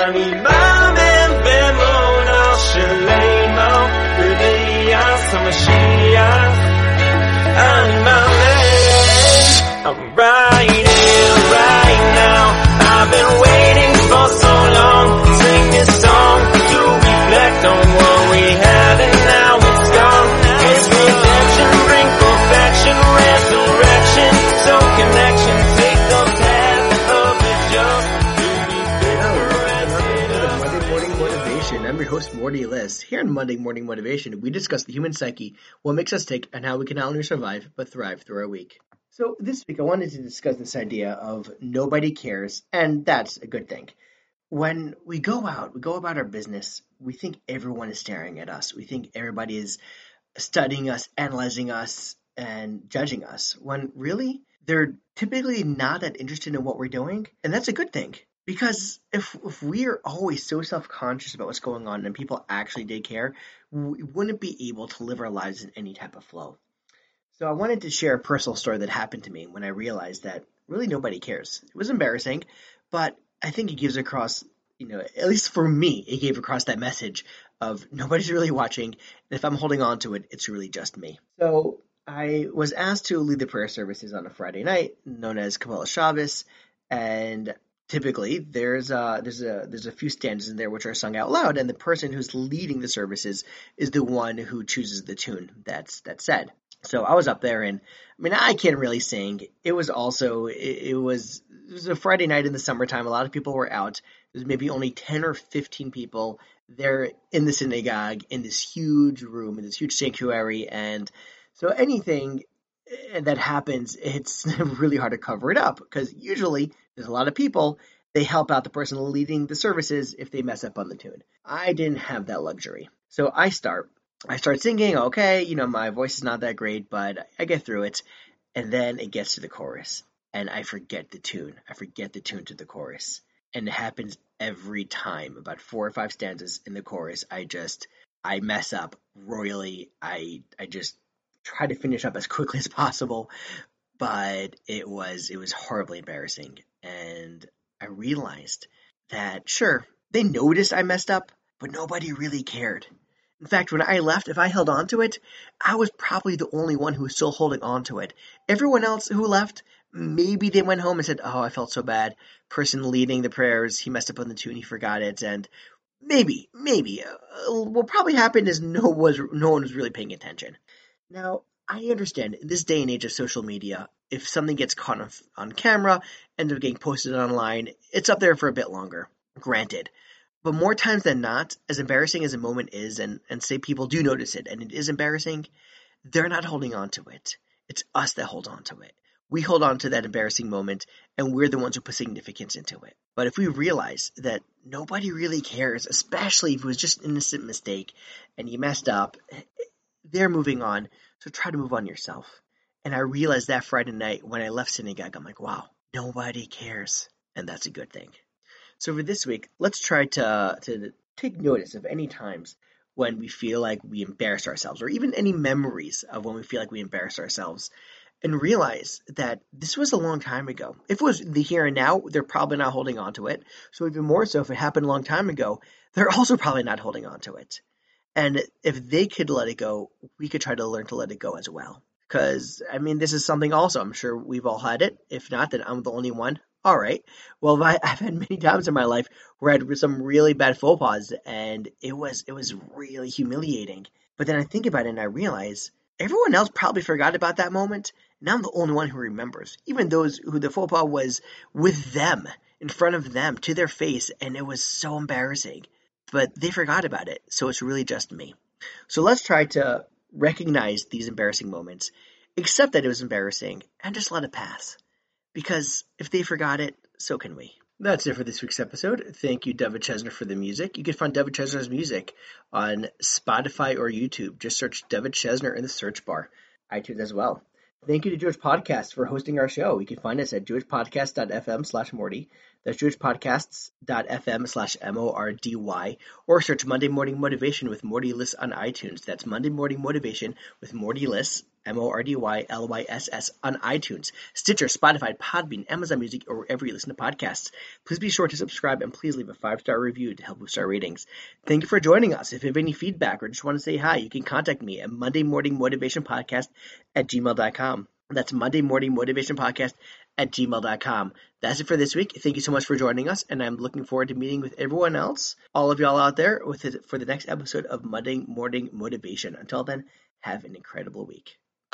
אני מאמין באמונה שלמה בביאת המשיח. אני מאמין, Motivation. I'm your host, Mordy Lyss. Here on Monday Morning Motivation, we discuss the human psyche, what makes us tick, and how we can not only survive, but thrive through our week. So, this week I wanted to discuss this idea of nobody cares, and that's a good thing. When we go out, we go about our business, we think everyone is staring at us. We think everybody is studying us, analyzing us, and judging us, when really they're typically not that interested in what we're doing, and that's a good thing. Because if if we are always so self conscious about what's going on and people actually did care, we wouldn't be able to live our lives in any type of flow. So I wanted to share a personal story that happened to me when I realized that really nobody cares. It was embarrassing, but I think it gives across, you know, at least for me, it gave across that message of nobody's really watching, and if I'm holding on to it, it's really just me. So I was asked to lead the prayer services on a Friday night, known as Kabbalas Shabbos, and typically there's a there's a there's a few stanzas in there which are sung out loud, and the person who's leading the services is the one who chooses the tune that's that's said. So I was up there, and I mean I can't really sing. It was also it, it was it was a Friday night in the summertime. A lot of people were out. There's maybe only ten or fifteen people there in the synagogue in this huge room in this huge sanctuary, and so anything that happens, it's really hard to cover it up because usually there's a lot of people. They help out the person leading the services if they mess up on the tune. I didn't have that luxury. So I start. I start singing. Okay, you know, my voice is not that great, but I get through it. And then it gets to the chorus and I forget the tune. I forget the tune to the chorus. And it happens every time. About four or five stanzas in the chorus, I just I mess up royally. I I just try to finish up as quickly as possible, but it was it was horribly embarrassing. And I realized that sure, they noticed I messed up, but nobody really cared. In fact, when I left, if I held on to it, I was probably the only one who was still holding on to it. Everyone else who left, maybe they went home and said, "Oh, I felt so bad." Person leading the prayers, he messed up on the tune, he forgot it, and maybe, maybe uh, what probably happened is no was no one was really paying attention. Now, I understand in this day and age of social media, if something gets caught on, on camera, ends up getting posted online, it's up there for a bit longer. Granted. But more times than not, as embarrassing as a moment is, and, and say people do notice it and it is embarrassing, they're not holding on to it. It's us that hold on to it. We hold on to that embarrassing moment and we're the ones who put significance into it. But if we realize that nobody really cares, especially if it was just an innocent mistake and you messed up, they're moving on. So try to move on yourself. And I realized that Friday night when I left synagogue, I'm like, wow, nobody cares. And that's a good thing. So for this week, let's try to, to take notice of any times when we feel like we embarrass ourselves, or even any memories of when we feel like we embarrass ourselves, and realize that this was a long time ago. If it was the here and now, they're probably not holding on to it. So even more so, if it happened a long time ago, they're also probably not holding on to it. And if they could let it go, we could try to learn to let it go as well. Because, I mean, this is something also, I'm sure we've all had it. If not, then I'm the only one. All right. Well, I, have had many times in my life where I had some really bad faux pas, and it was it was really humiliating. But then I think about it and I realize everyone else probably forgot about that moment, and I'm the only one who remembers. Even those who the faux pas was with them, in front of them, to their face, and it was so embarrassing. But they forgot about it, so it's really just me. So let's try to recognize these embarrassing moments, accept that it was embarrassing, and just let it pass. Because if they forgot it, so can we. That's it for this week's episode. Thank you, David Chesner, for the music. You can find David Chesner's music on Spotify or YouTube. Just search David Chesner in the search bar. iTunes as well. Thank you to Jewish Podcasts for hosting our show. You can find us at jewishpodcast.fm slash Mordy. That's jewishpodcasts.fm slash M-O-R-D-Y. Or search Monday Morning Motivation with Mordy Lyss on iTunes. That's Monday Morning Motivation with Mordy Lyss M-O-R-D-Y-L-Y-S-S on iTunes, Stitcher, Spotify, Podbean, Amazon Music, or wherever you listen to podcasts. Please be sure to subscribe and please leave a five-star review to help boost our ratings. Thank you for joining us. If you have any feedback or just want to say hi, you can contact me at Monday Morning Motivation Podcast at gmail.com. That's Monday Morning Motivation Podcast at gmail.com. That's it for this week. Thank you so much for joining us, and I'm looking forward to meeting with everyone else, all of y'all out there, with it for the next episode of Monday Morning Motivation. Until then, have an incredible week.